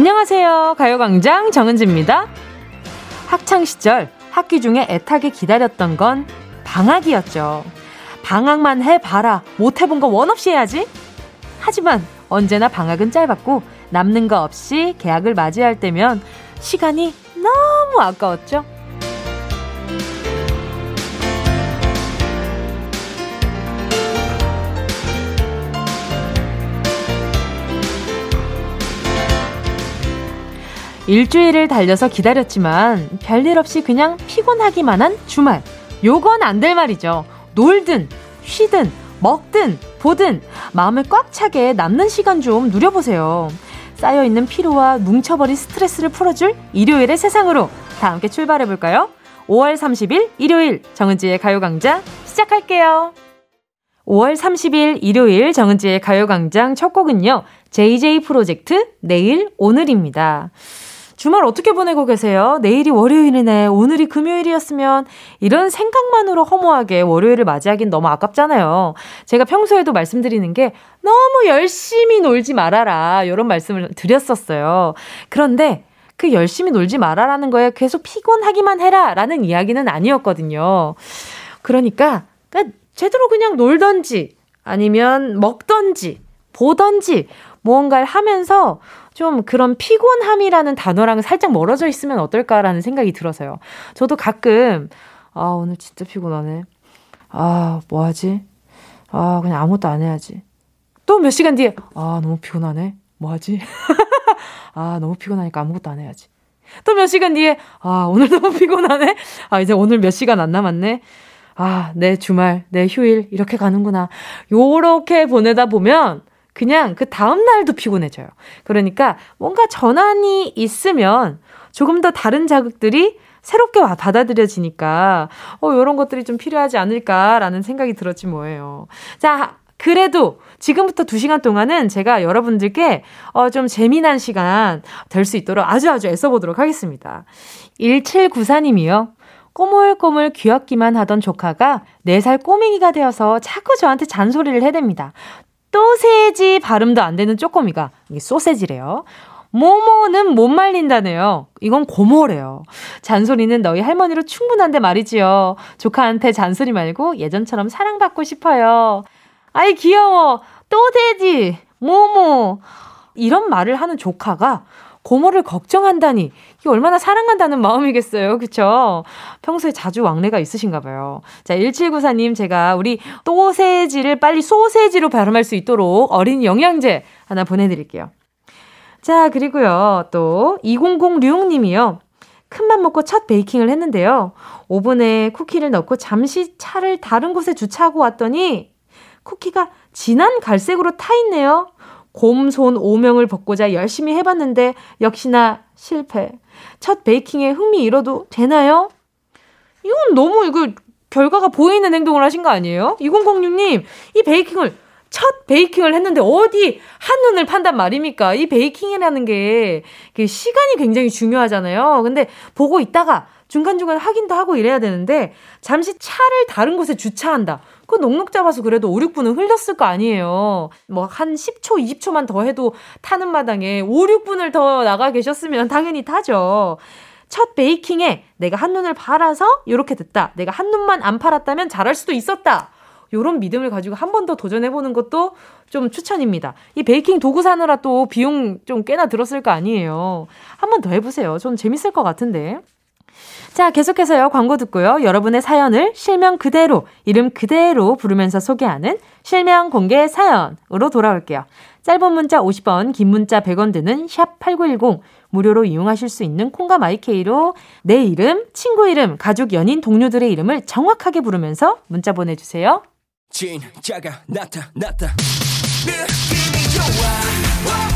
안녕하세요. 가요광장 정은지입니다. 학창시절 학기 중에 애타게 기다렸던 건 방학이었죠. 방학만 해봐라. 못해본 거 원 없이 해야지. 하지만 언제나 방학은 짧았고 남는 거 없이 계약을 맞이할 때면 시간이 너무 아까웠죠. 일주일을 달려서 기다렸지만 별일 없이 그냥 피곤하기만 한 주말. 요건 안 될 말이죠. 놀든, 쉬든, 먹든, 보든, 마음을 꽉 차게 남는 시간 좀 누려보세요. 쌓여있는 피로와 뭉쳐버린 스트레스를 풀어줄 일요일의 세상으로 다 함께 출발해볼까요? 5월 30일 일요일 정은지의 가요광장 시작할게요. 5월 30일 일요일 정은지의 가요광장 첫 곡은요. JJ 프로젝트 내일 오늘입니다. 주말 어떻게 보내고 계세요? 내일이 월요일이네. 오늘이 금요일이었으면 이런 생각만으로 허무하게 월요일을 맞이하긴 너무 아깝잖아요. 제가 평소에도 말씀드리는 게 너무 열심히 놀지 말아라. 이런 말씀을 드렸었어요. 그런데 그 열심히 놀지 말아라는 거에 계속 피곤하기만 해라. 라는 이야기는 아니었거든요. 그러니까, 그러니까 제대로 그냥 놀던지 아니면 먹던지 보던지 무언가를 하면서 좀 그런 피곤함이라는 단어랑 살짝 멀어져 있으면 어떨까라는 생각이 들어서요. 저도 가끔, 아, 오늘 진짜 피곤하네. 아, 뭐 하지? 아, 그냥 아무것도 안 해야지. 또 몇 시간 뒤에, 아, 너무 피곤하네. 뭐 하지? 아, 너무 피곤하니까 아무것도 안 해야지. 또 몇 시간 뒤에, 아, 오늘 너무 피곤하네? 아, 이제 오늘 몇 시간 안 남았네? 아, 내 주말, 내 휴일, 이렇게 가는구나. 요렇게 보내다 보면, 그냥 그 다음날도 피곤해져요. 그러니까 뭔가 전환이 있으면 조금 더 다른 자극들이 새롭게 받아들여지니까, 어, 요런 것들이 좀 필요하지 않을까라는 생각이 들었지 뭐예요. 자, 그래도 지금부터 2시간 동안은 제가 여러분들께 어, 좀 재미난 시간 될 수 있도록 아주 아주 애써보도록 하겠습니다. 1794님이요. 꼬물꼬물 귀엽기만 하던 조카가 4살 꼬맹이가 되어서 자꾸 저한테 잔소리를 해댑니다. 소세지 발음도 안 되는 쪼꼬미가 이게 소세지래요. 모모는 못 말린다네요. 이건 고모래요. 잔소리는 너희 할머니로 충분한데 말이지요. 조카한테 잔소리 말고 예전처럼 사랑받고 싶어요. 아이 귀여워. 또 돼지. 모모. 이런 말을 하는 조카가 고모를 걱정한다니 이게 얼마나 사랑한다는 마음이겠어요. 그쵸? 평소에 자주 왕래가 있으신가 봐요. 자, 1794님 제가 우리 또세지를 빨리 소세지로 발음할 수 있도록 어린 영양제 하나 보내드릴게요. 자, 그리고요. 또 2006님이요. 큰맘 먹고 첫 베이킹을 했는데요. 오븐에 쿠키를 넣고 잠시 차를 다른 곳에 주차하고 왔더니 쿠키가 진한 갈색으로 타 있네요. 곰손 오명을 벗고자 열심히 해봤는데 역시나 실패. 첫 베이킹에 흥미 잃어도 되나요? 이건 너무 이거 결과가 보이는 행동을 하신 거 아니에요? 2006님, 이 베이킹을 첫 베이킹을 했는데 어디 한눈을 판단 말입니까? 이 베이킹이라는 게 시간이 굉장히 중요하잖아요. 근데 보고 있다가 중간중간 확인도 하고 이래야 되는데 잠시 차를 다른 곳에 주차한다. 그 넉넉 잡아서 그래도 5, 6분은 흘렸을 거 아니에요. 뭐 한 10초, 20초만 더 해도 타는 마당에 5, 6분을 더 나가 계셨으면 당연히 타죠. 첫 베이킹에 내가 한눈을 팔아서 이렇게 됐다. 내가 한눈만 안 팔았다면 잘할 수도 있었다. 요런 믿음을 가지고 한 번 더 도전해보는 것도 좀 추천입니다. 이 베이킹 도구 사느라 또 비용 좀 꽤나 들었을 거 아니에요. 한 번 더 해보세요. 좀 재밌을 것 같은데. 자, 계속해서요, 광고 듣고요. 여러분의 사연을 실명 그대로, 이름 그대로 부르면서 소개하는 실명 공개 사연으로 돌아올게요. 짧은 문자 50원, 긴 문자 100원 드는 샵 8910, 무료로 이용하실 수 있는 콩과 마이케이로 내 이름, 친구 이름, 가족, 연인, 동료들의 이름을 정확하게 부르면서 문자 보내주세요. 진짜가 나타났다. 느낌이 좋아.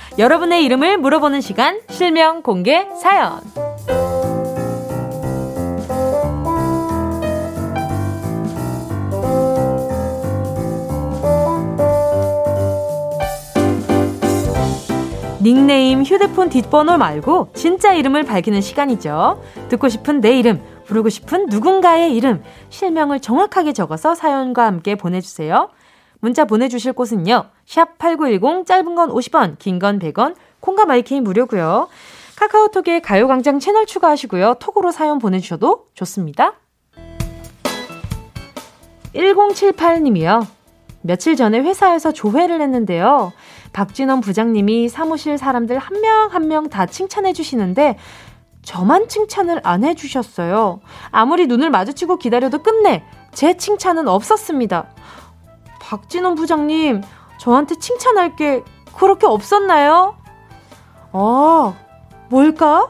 여러분의 이름을 물어보는 시간, 실명 공개 사연. 닉네임, 휴대폰 뒷번호 말고 진짜 이름을 밝히는 시간이죠. 듣고 싶은 내 이름, 부르고 싶은 누군가의 이름, 실명을 정확하게 적어서 사연과 함께 보내주세요. 문자 보내주실 곳은요. 샵 8910 짧은 건 50원, 긴 건 100원, 콩과 마이케이 무료고요. 카카오톡에 가요광장 채널 추가하시고요. 톡으로 사연 보내주셔도 좋습니다. 1078님이요. 며칠 전에 회사에서 조회를 했는데요. 박진원 부장님이 사무실 사람들 한 명 한 명 다 칭찬해 주시는데 저만 칭찬을 안 해주셨어요. 아무리 눈을 마주치고 기다려도 끝내 제 칭찬은 없었습니다. 박진원 부장님, 저한테 칭찬할 게 그렇게 없었나요? 아, 뭘까?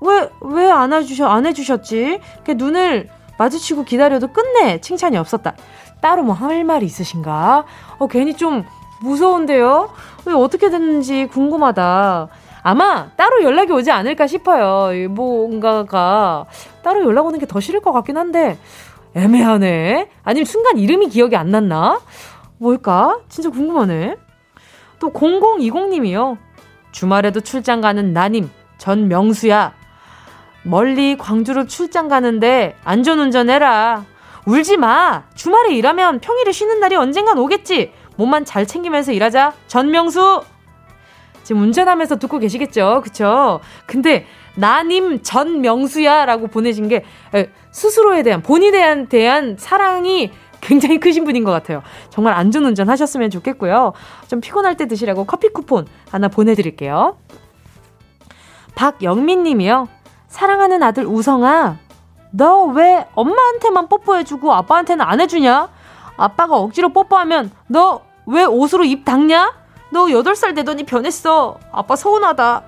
왜, 왜 안 해주셔, 안 해주셨지? 눈을 마주치고 기다려도 끝내 칭찬이 없었다. 따로 뭐 할 말이 있으신가? 어, 괜히 좀 무서운데요? 왜 어떻게 됐는지 궁금하다. 아마 따로 연락이 오지 않을까 싶어요. 뭔가가 따로 연락 오는 게 더 싫을 것 같긴 한데 애매하네. 아니면 순간 이름이 기억이 안 났나? 뭘까? 진짜 궁금하네. 또 0020님이요. 주말에도 출장 가는 나님, 전 명수야. 멀리 광주로 출장 가는데 안전운전 해라. 울지 마. 주말에 일하면 평일에 쉬는 날이 언젠간 오겠지. 몸만 잘 챙기면서 일하자. 전명수. 지금 운전하면서 듣고 계시겠죠? 그쵸? 근데 나님 전명수야라고 보내신 게 스스로에 대한 본인에 대한, 대한 사랑이 굉장히 크신 분인 것 같아요. 정말 안전운전 하셨으면 좋겠고요. 좀 피곤할 때 드시라고 커피 쿠폰 하나 보내드릴게요. 박영민 님이요. 사랑하는 아들 우성아, 너 왜 엄마한테만 뽀뽀해주고 아빠한테는 안 해주냐? 아빠가 억지로 뽀뽀하면 너 왜 옷으로 입 닦냐? 너 8살 되더니 변했어. 아빠 서운하다.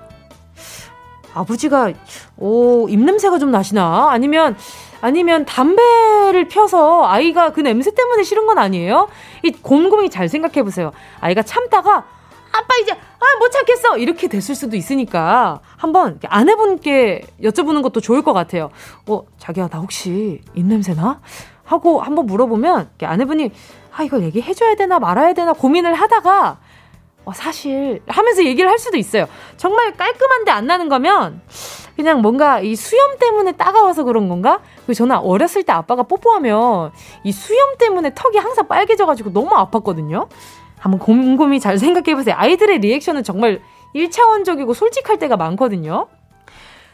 아버지가, 오, 입냄새가 좀 나시나? 아니면, 아니면 담배를 펴서 아이가 그 냄새 때문에 싫은 건 아니에요? 이 곰곰이 잘 생각해 보세요. 아이가 참다가 아빠 이제 아 못 참겠어 이렇게 됐을 수도 있으니까 한번 아내분께 여쭤보는 것도 좋을 것 같아요. 어 자기야 나 혹시 입 냄새 나? 하고 한번 물어보면 아내분이 아 이거 얘기해 줘야 되나 말아야 되나 고민을 하다가 어, 사실 하면서 얘기를 할 수도 있어요. 정말 깔끔한데 안 나는 거면 그냥 뭔가 이 수염 때문에 따가워서 그런 건가? 그 저는 어렸을 때 아빠가 뽀뽀하면 이 수염 때문에 턱이 항상 빨개져가지고 너무 아팠거든요. 한번 곰곰이 잘 생각해보세요. 아이들의 리액션은 정말 1차원적이고 솔직할 때가 많거든요.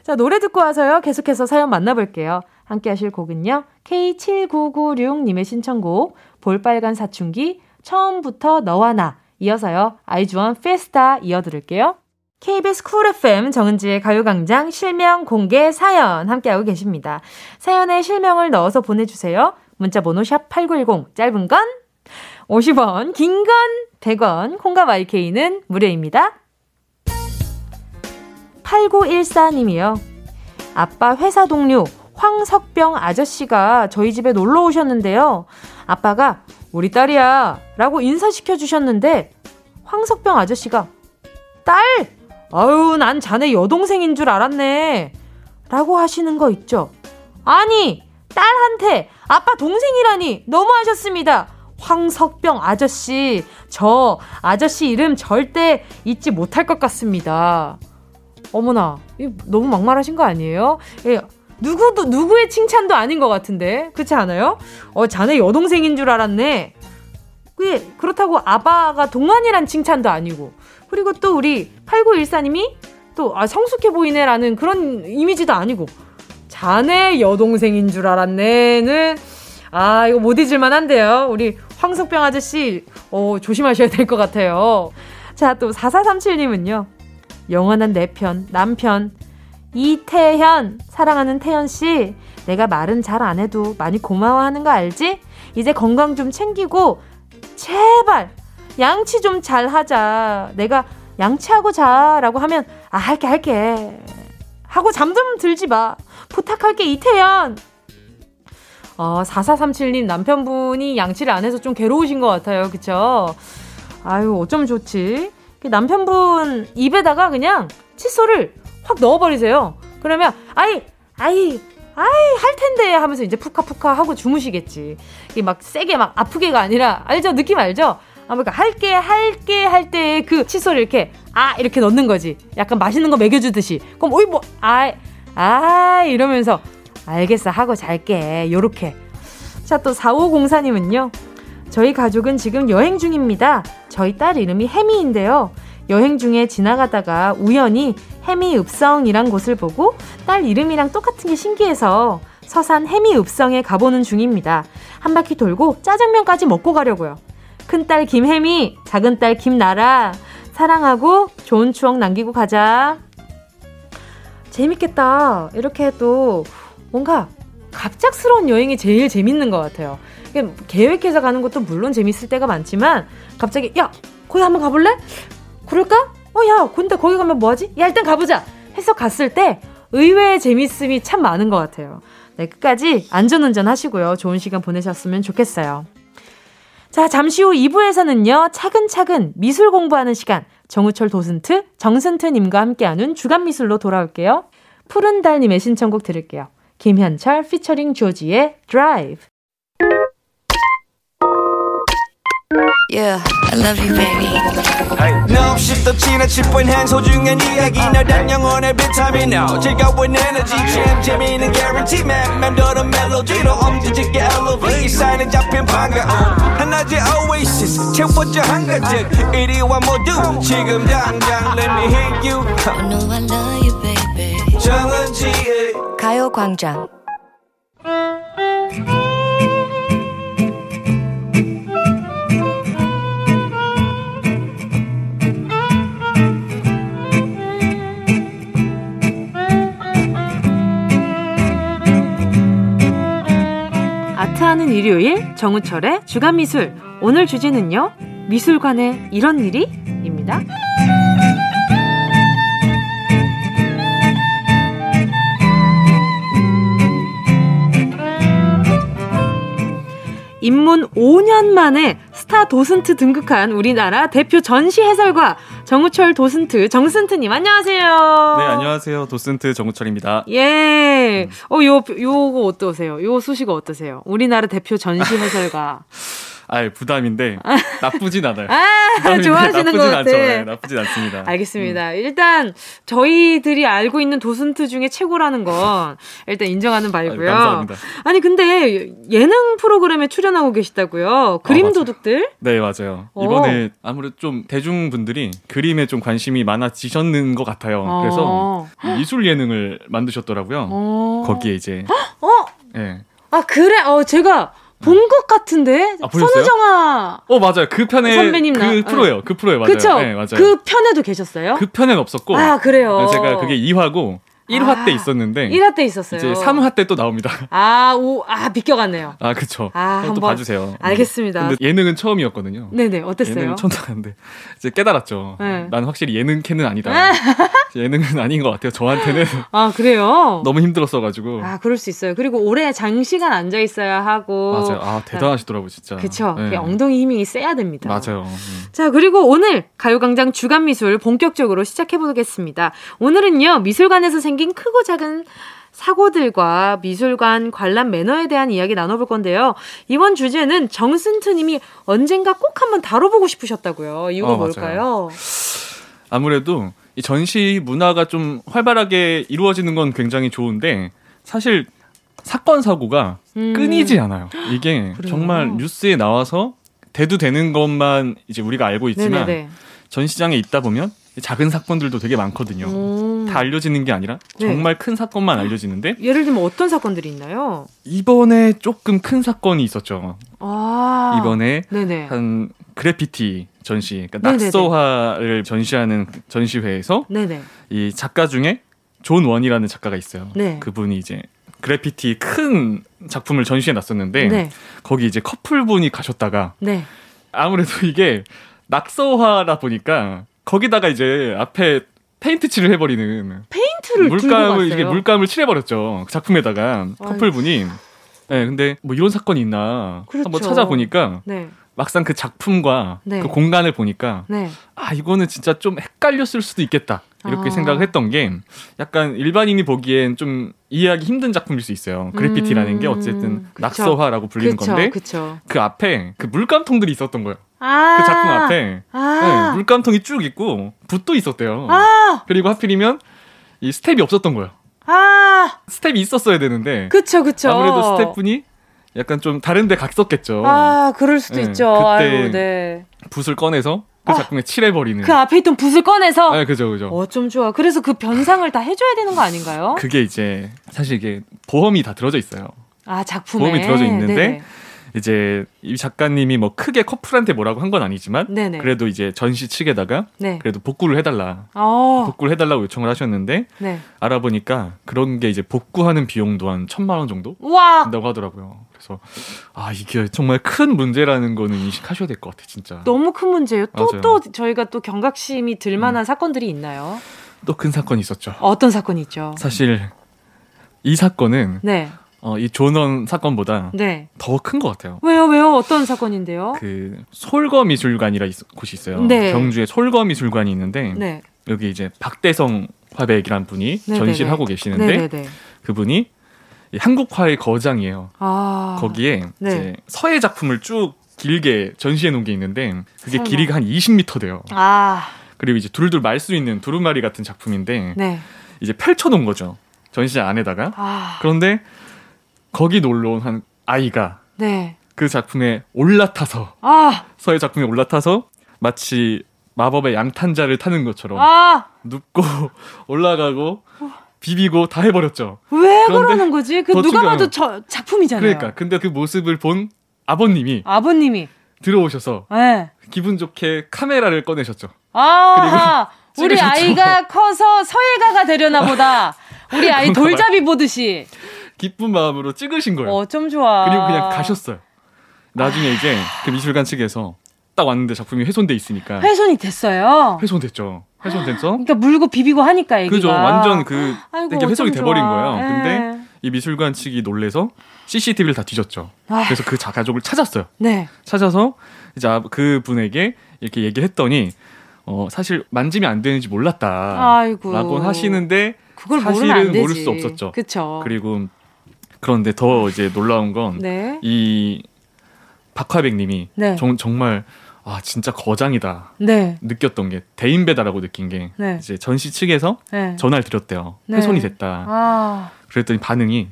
자, 노래 듣고 와서요. 계속해서 사연 만나볼게요. 함께 하실 곡은요. K7996님의 신청곡, 볼빨간 사춘기, 처음부터 너와 나. 이어서요. 아이즈원 FIESTA 이어들을게요. KBS 쿨 FM 정은지의 가요광장 실명 공개 사연 함께하고 계십니다. 사연에 실명을 넣어서 보내주세요. 문자번호 샵 8910, 짧은 건 50원, 긴 건 100원, 콩과 마이케이는 무료입니다. 8914님이요. 아빠 회사 동료 황석병 아저씨가 저희 집에 놀러 오셨는데요. 아빠가 우리 딸이야 라고 인사시켜 주셨는데 황석병 아저씨가 딸! 아유, 난 자네 여동생인 줄 알았네. 라고 하시는 거 있죠? 아니, 딸한테 아빠 동생이라니 너무하셨습니다. 황석병 아저씨, 저 아저씨 이름 절대 잊지 못할 것 같습니다. 어머나, 너무 막말하신 거 아니에요? 예, 누구도, 누구의 칭찬도 아닌 것 같은데. 그렇지 않아요? 어, 자네 여동생인 줄 알았네. 그게, 그렇다고 아바가 동안이란 칭찬도 아니고. 그리고 또 우리 8914님이 또, 아, 성숙해 보이네라는 그런 이미지도 아니고. 자네 여동생인 줄 알았네는, 아, 이거 못 잊을만 한데요. 우리 황석병 아저씨, 어, 조심하셔야 될 것 같아요. 자, 또 4437님은요. 영원한 내 편, 남편, 이태현, 사랑하는 태현씨, 내가 말은 잘 안 해도 많이 고마워하는 거 알지? 이제 건강 좀 챙기고, 제발, 양치 좀 잘 하자. 내가 양치하고 자라고 하면, 아, 할게, 할게. 하고 잠좀 들지 마. 부탁할게, 이태현. 어, 4437님 남편분이 양치를 안 해서 좀 괴로우신 것 같아요. 그쵸? 아유, 어쩌면 좋지. 그 남편분 입에다가 그냥 칫솔을 확 넣어버리세요. 그러면, 아이, 아이, 아이, 할 텐데 하면서 이제 푸카푸카 하고 주무시겠지. 이게 막 세게 막 아프게가 아니라, 알죠? 느낌 알죠? 아, 그러니까 할게, 할게 할 때 그 칫솔을 이렇게, 아, 이렇게 넣는 거지. 약간 맛있는 거 먹여주듯이. 그럼, 어이, 뭐, 아, 아, 이러면서, 알겠어, 하고 잘게. 요렇게. 자, 또 4504님은요. 저희 가족은 지금 여행 중입니다. 저희 딸 이름이 혜미인데요. 여행 중에 지나가다가 우연히 해미 읍성이란 곳을 보고 딸 이름이랑 똑같은 게 신기해서 서산 해미 읍성에 가보는 중입니다. 한 바퀴 돌고 짜장면까지 먹고 가려고요. 큰딸 김혜미, 작은딸 김나라, 사랑하고 좋은 추억 남기고 가자. 재밌겠다. 이렇게 또 뭔가 갑작스러운 여행이 제일 재밌는 것 같아요. 계획해서 가는 것도 물론 재밌을 때가 많지만 갑자기 야 거기 한번 가볼래? 그럴까? 어, 야, 근데 거기 가면 뭐하지? 야, 일단 가보자! 해서 갔을 때 의외의 재밌음이 참 많은 것 같아요. 네, 끝까지 안전운전 하시고요. 좋은 시간 보내셨으면 좋겠어요. 자, 잠시 후 2부에서는요, 차근차근 미술 공부하는 시간, 정우철 도슨트, 정슨트님과 함께하는 주간 미술로 돌아올게요. 푸른 달님의 신청곡 들을게요. 김현철 피처링 조지의 드라이브. Yeah, I love you, baby. No, 없이 또 지나칠 뻔한 소중한 이야기. 너란 영혼의 비타민. No 즐거운 에너지. 참 재미있는 guarantee. man 맘대로 멜로디로 엄지짓게 elevate. 사인에 잡힌 반가움 하나의 oasis. 채워져 한가득 이리와 모두 지금 당장 let me hit you. I know I love you, baby. 정은지의 가요광장 아트하는 일요일 정우철의 주간 미술 오늘 주제는요 미술관에 이런 일이? 입니다. 입문 5년 만에 스타 도슨트 등극한 우리나라 대표 전시 해설가 정우철 도슨트 정슨트님 안녕하세요. 네 안녕하세요 도슨트 정우철입니다. 예. 어요 요거 어떠세요? 요 소식 어떠세요? 우리나라 대표 전시 해설가. 아 부담인데 나쁘진 않아요. 아, 좋아하시는 것 같아. 네, 나쁘진 않습니다. 알겠습니다. 음. 일단 저희들이 알고 있는 도슨트 중에 최고라는 건 일단 인정하는 바이고요. 아, 감사합니다. 아니 근데 예능 프로그램에 출연하고 계시다고요. 그림 어, 도둑들? 네 맞아요. 어. 이번에 아무래도 좀 대중분들이 그림에 좀 관심이 많아지셨는 것 같아요. 어. 그래서 미술 예능을 만드셨더라고요. 어. 거기에 이제 어? 네. 아 그래? 어 제가 본 것 같은데? 아, 선우정아 어 맞아요. 그 편에 선배님 그 나, 프로예요. 그 프로에 맞아요. 그쵸? 네, 맞아요. 그 편에도 계셨어요? 그 편엔 없었고. 아 그래요? 제가 그게 2화고 1화 아, 때 있었는데 1화 때 있었어요. 이제 3화 때 또 나옵니다. 아, 오, 아 비껴갔네요. 아, 그쵸. 아, 한번 봐 주세요. 알겠습니다. 근데 예능은 처음이었거든요. 네 네, 어땠어요? 예능 처음 나갔는데 이제 깨달았죠. 네. 난 확실히 예능 캐는 아니다. 예능은 아닌 것 같아요. 저한테는. 아, 그래요? 너무 힘들었어 가지고. 아, 그럴 수 있어요. 그리고 오래 장시간 앉아 있어야 하고. 맞아요. 아, 대단하시더라고요, 진짜. 그쵸. 네. 엉덩이 힘이 세야 됩니다. 맞아요. 음. 자, 그리고 오늘 가요 광장 주간 미술 본격적으로 시작해 보겠습니다. 오늘은요, 미술관에서 생긴 크고 작은 사고들과 미술관 관람 매너에 대한 이야기 나눠볼 건데요. 이번 주제는 정슨트님이 언젠가 꼭 한번 다뤄보고 싶으셨다고요. 이유가 어, 뭘까요? 아무래도 이 전시 문화가 좀 활발하게 이루어지는 건 굉장히 좋은데 사실 사건 사고가 음. 끊이지 않아요. 이게 정말 뉴스에 나와서 대두되는 것만 이제 우리가 알고 있지만 네네네. 전시장에 있다 보면 작은 사건들도 되게 많거든요. 음. 다 알려지는 게 아니라 네. 정말 큰 사건만 알려지는데 예를 들면 어떤 사건들이 있나요? 이번에 조금 큰 사건이 있었죠. 아. 이번에 네네. 한 그래피티 전시, 그러니까 낙서화를 전시하는 전시회에서 네네. 이 작가 중에 존 원이라는 작가가 있어요. 네. 그분이 이제 그래피티 큰 작품을 전시해 놨었는데 네. 거기 이제 커플분이 가셨다가 네. 아무래도 이게 낙서화다 보니까 거기다가 이제 앞에 페인트 칠을 해버리는 페인트를 물감을 이게 물감을 칠해버렸죠 그 작품에다가 커플분이 네, 근데 뭐 이런 사건이 있나 그렇죠. 한번 찾아보니까 네. 막상 그 작품과 네. 그 공간을 보니까 네. 아 이거는 진짜 좀 헷갈렸을 수도 있겠다 이렇게 아. 생각을 했던 게 약간 일반인이 보기엔 좀 이해하기 힘든 작품일 수 있어요. 그래피티라는 음, 게 어쨌든 그쵸. 낙서화라고 불리는 그쵸, 건데 그쵸. 그 앞에 그 물감통들이 있었던 거예요. 아~ 그 작품 앞에 아~ 네, 물감통이 쭉 있고 붓도 있었대요. 아~ 그리고 하필이면 이 스텝이 없었던 거예요. 아~ 스텝이 있었어야 되는데. 그쵸, 그쵸. 아무래도 스텝분이 약간 좀 다른데 갔었겠죠. 아, 그럴 수도 네, 있죠. 그때 아유, 네. 붓을 꺼내서 그 아, 작품에 칠해버리는. 그 앞에 있던 붓을 꺼내서. 네, 그죠, 그죠. 어쩜 좋아. 그래서 그 변상을 다 해줘야 되는 거 아닌가요? 그게 이제 사실 이게 보험이 다 들어져 있어요. 아 작품에 보험이 들어져 있는데 네네. 이제 이 작가님이 뭐 크게 커플한테 뭐라고 한 건 아니지만 네네. 그래도 이제 전시 측에다가 네. 그래도 복구를 해달라 어. 복구를 해달라고 요청을 하셨는데 네. 알아보니까 그런 게 이제 복구하는 비용도 한 천만 원 정도 와. 된다고 하더라고요. 그래서 아 이게 정말 큰 문제라는 거는 인식하셔야 될 것 같아 진짜. 너무 큰 문제예요. 또 또 저희가 또 경각심이 들만한 음. 사건들이 있나요? 또 큰 사건이 있었죠. 어떤 사건이 있죠? 사실 이 사건은 네. 어, 이 존원 사건보다 네. 더 큰 것 같아요. 왜요, 왜요? 어떤 사건인데요? 그 솔거 미술관이라 곳이 있어요. 네. 경주에 솔거 미술관이 있는데 네. 여기 이제 박대성 화백이란 분이 네, 전시를 네, 하고 계시는데 그분이 한국화의 거장이에요. 아, 거기에 이제 서예 작품을 쭉 길게 전시해 놓은 게 있는데 그게 설마. 길이가 한 20m 돼요. 아. 그리고 이제 둘둘 말 수 있는 두루마리 같은 작품인데 이제 펼쳐 놓은 거죠. 전시장 안에다가. 아. 그런데 거기 놀러 온 한 아이가 네. 그 작품에 올라타서 아. 서예 작품에 올라타서 마치 마법의 양탄자를 타는 것처럼 아. 눕고 올라가고 비비고 다 해버렸죠. 왜 그러는 거지? 그 누가 봐도 저 작품이잖아요. 그러니까 근데 그 모습을 본 아버님이 아버님이 들어오셔서 네. 기분 좋게 카메라를 꺼내셨죠. 아, 우리 아이가 커서 서예가가 되려나 보다. 우리 아이 돌잡이 보듯이. 기쁜 마음으로 찍으신 거예요. 어, 좀 좋아. 그리고 그냥 가셨어요. 나중에 이제 그 미술관 측에서 딱 왔는데 작품이 훼손돼 있으니까 훼손이 됐어요. 훼손됐죠. 훼손됐죠. 그러니까 물고 비비고 하니까 얘기가. 그죠. 완전 그 아이고, 이게 훼손이 돼버린 거예요. 에. 근데 네. 이 미술관 측이 놀래서 CCTV를 다 뒤졌죠. 아. 그래서 그 가족을 찾았어요. 네. 찾아서 이제 아, 그 분에게 이렇게 얘기를 했더니 어, 사실 만지면 안 되는지 몰랐다. 아이고. 라고 하시는데 그걸 사실은 모를 수 없었죠. 그쵸. 그리고 그런데 더 이제 놀라운 건이 네. 박화백 님이 네. 정, 정말 아 진짜 거장이다 네. 느꼈던 게 대인 배다라고 느낀 게 네. 이제 전시 측에서 네. 전화를 드렸대요 네. 훼손이 됐다 아. 그랬더니 반응이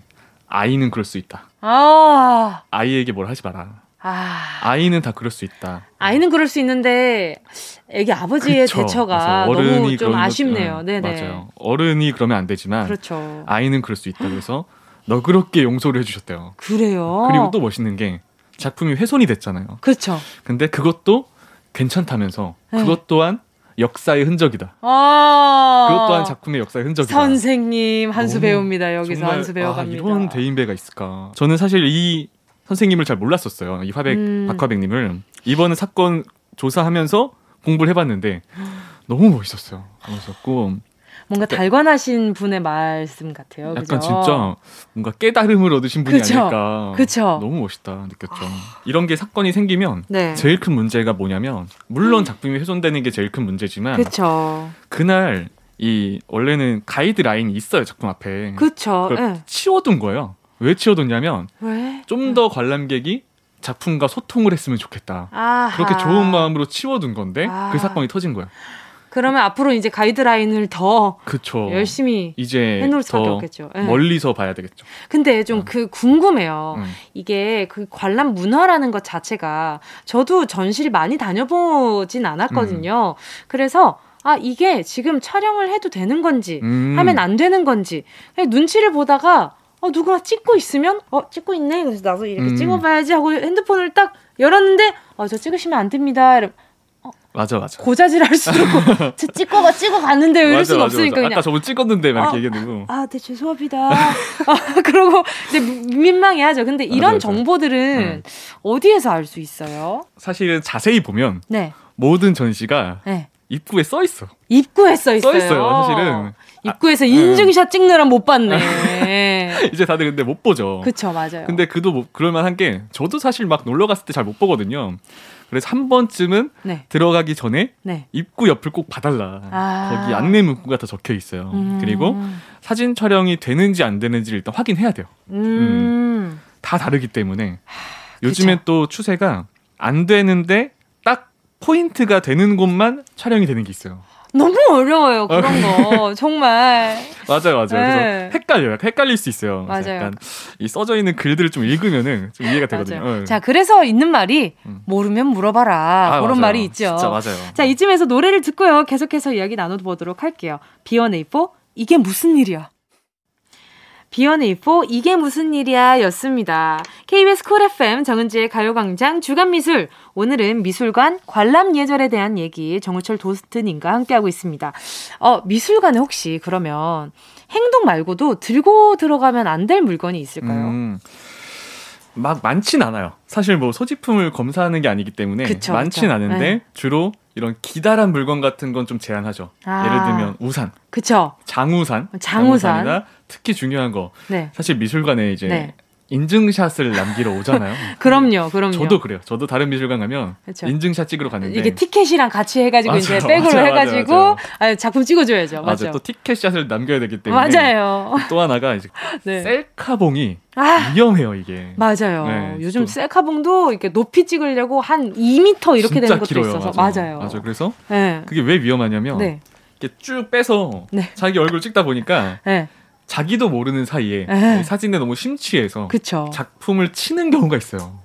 아이는 그럴 수 있다 아. 아이에게 뭘 하지 마라 아. 이는다 그럴 수 있다. 아이는 그럴 수 있는데 애기 아버지의 그쵸. 대처가 너무 좀 아쉽네요. 네, 맞아요. 어른이 그러면 안 되지만 그렇죠. 아이는 그럴 수 있다. 그래서 너그럽게 용서를 해주셨대요. 그래요. 그리고 또 멋있는 게 작품이 훼손이 됐잖아요. 그렇죠. 근데 그것도 괜찮다면서 네. 그것 또한 역사의 흔적이다. 아~ 그것 또한 작품의 역사의 흔적이다. 선생님 한수 배웁니다. 여기서 한수 배워갑니다. 아, 이런 대인배가 있을까? 저는 사실 이 선생님을 잘 몰랐었어요. 이 화백 음. 박화백님을 이번에 사건 조사하면서 공부를 해봤는데 너무 멋있었어요. 멋있었고 뭔가 달관하신 분의 말씀 같아요. 약간 그죠? 진짜 뭔가 깨달음을 얻으신 분이 그쵸? 아닐까. 그쵸? 너무 멋있다 느꼈죠. 이런 게 사건이 생기면 네. 제일 큰 문제가 뭐냐면 물론 음. 작품이 훼손되는 게 제일 큰 문제지만 그쵸. 그날 이 원래는 가이드라인이 있어요 작품 앞에. 그렇죠. 네. 치워둔 거예요. 왜 치워뒀냐면 좀 더 관람객이 작품과 소통을 했으면 좋겠다. 아하. 그렇게 좋은 마음으로 치워둔 건데 아. 그 사건이 터진 거야. 그러면 앞으로 이제 가이드라인을 더 그쵸. 열심히 이제 해놓을 수밖에 없겠죠. 네. 멀리서 봐야 되겠죠. 근데 좀그 어. 궁금해요. 음. 이게 그 관람 문화라는 것 자체가 저도 전시를 많이 다녀보진 않았거든요. 음. 그래서 아 이게 지금 촬영을 해도 되는 건지 음. 하면 안 되는 건지 눈치를 보다가 어 누가 찍고 있으면 어 찍고 있네 그래서 나도 이렇게 음. 찍어봐야지 하고 핸드폰을 딱 열었는데 어 저 찍으시면 안 됩니다. 이러 어, 맞아 맞아. 고자질 할 수도 없고 저 찍고 찍어 갔는데 이럴 수가 없으니까 맞아. 아까 저번 찍었는데 막 아, 얘기해도 아, 네 죄송합니다. 아, 그러고 이제 민망해하죠. 근데 이런 맞아, 정보들은 음. 어디에서 알 수 있어요? 사실은 자세히 보면 네. 모든 전시가 네. 입구에 써 있어. 입구에 써 있어요. 써 있어요. 사실은 입구에서 아, 인증샷 찍느라 못 봤네. 네. 이제 다들 근데 못 보죠. 그쵸, 맞아요. 근데 그도 뭐 그럴만한 게 저도 사실 막 놀러 갔을 때 잘 못 보거든요. 그래서 한 번쯤은 네. 들어가기 전에 네. 입구 옆을 꼭 봐달라. 아. 거기 안내 문구가 다 적혀 있어요. 음. 그리고 사진 촬영이 되는지 안 되는지를 일단 확인해야 돼요. 음. 음. 다 다르기 때문에 요즘엔 또 추세가 안 되는데 딱 포인트가 되는 곳만 촬영이 되는 게 있어요. 너무 어려워요 그런 거. 정말. 맞아요 맞아요. 네. 그래서 헷갈려요. 헷갈릴 수 있어요. 맞아요. 약간 이 써져 있는 글들을 좀 읽으면은 좀 이해가 되거든요. 네. 자 그래서 있는 말이 음. 모르면 물어봐라. 아, 그런 맞아요. 말이 있죠. 진짜 맞아요. 자 이쯤에서 노래를 듣고요. 계속해서 이야기 나눠보도록 할게요. B1A4 이게 무슨 일이야 B1A4 이게 무슨 일이야 였습니다. KBS Cool FM 정은지의 가요광장 주간미술 오늘은 미술관 관람 예절에 대한 얘기 정우철 도슨트님과 함께하고 있습니다. 어 미술관에 혹시 그러면 행동 말고도 들고 들어가면 안 될 물건이 있을까요? 음. 막 많진 않아요. 사실 뭐 소지품을 검사하는 게 아니기 때문에 그쵸, 많진 그쵸. 않은데 네. 주로 이런 기다란 물건 같은 건 좀 제한하죠. 아. 예를 들면 우산. 그쵸. 장우산. 장우산. 이나 특히 중요한 거. 네. 사실 미술관에 이제 네. 인증샷을 남기러 오잖아요. 그럼요, 그럼요. 저도 그래요. 저도 다른 미술관 가면 그쵸. 인증샷 찍으러 가는데 이게 티켓이랑 같이 해가지고 맞아요, 이제 백으로 맞아요, 해가지고 맞아요, 맞아요. 작품 찍어줘야죠. 맞아요. 또 티켓샷을 남겨야 되기 때문에 맞아요. 또 하나가 이제 네. 셀카봉이 아, 위험해요 이게. 맞아요. 네, 요즘 셀카봉도 이렇게 높이 찍으려고 한 2m 이렇게 되는 것도 길어요. 있어서 맞아요. 맞아요. 그래서 네. 그게 왜 위험하냐면 네. 이렇게 쭉 빼서 네. 자기 얼굴 찍다 보니까. 네. 자기도 모르는 사이에. 사진에 너무 심취해서 그쵸. 작품을 치는 경우가 있어요.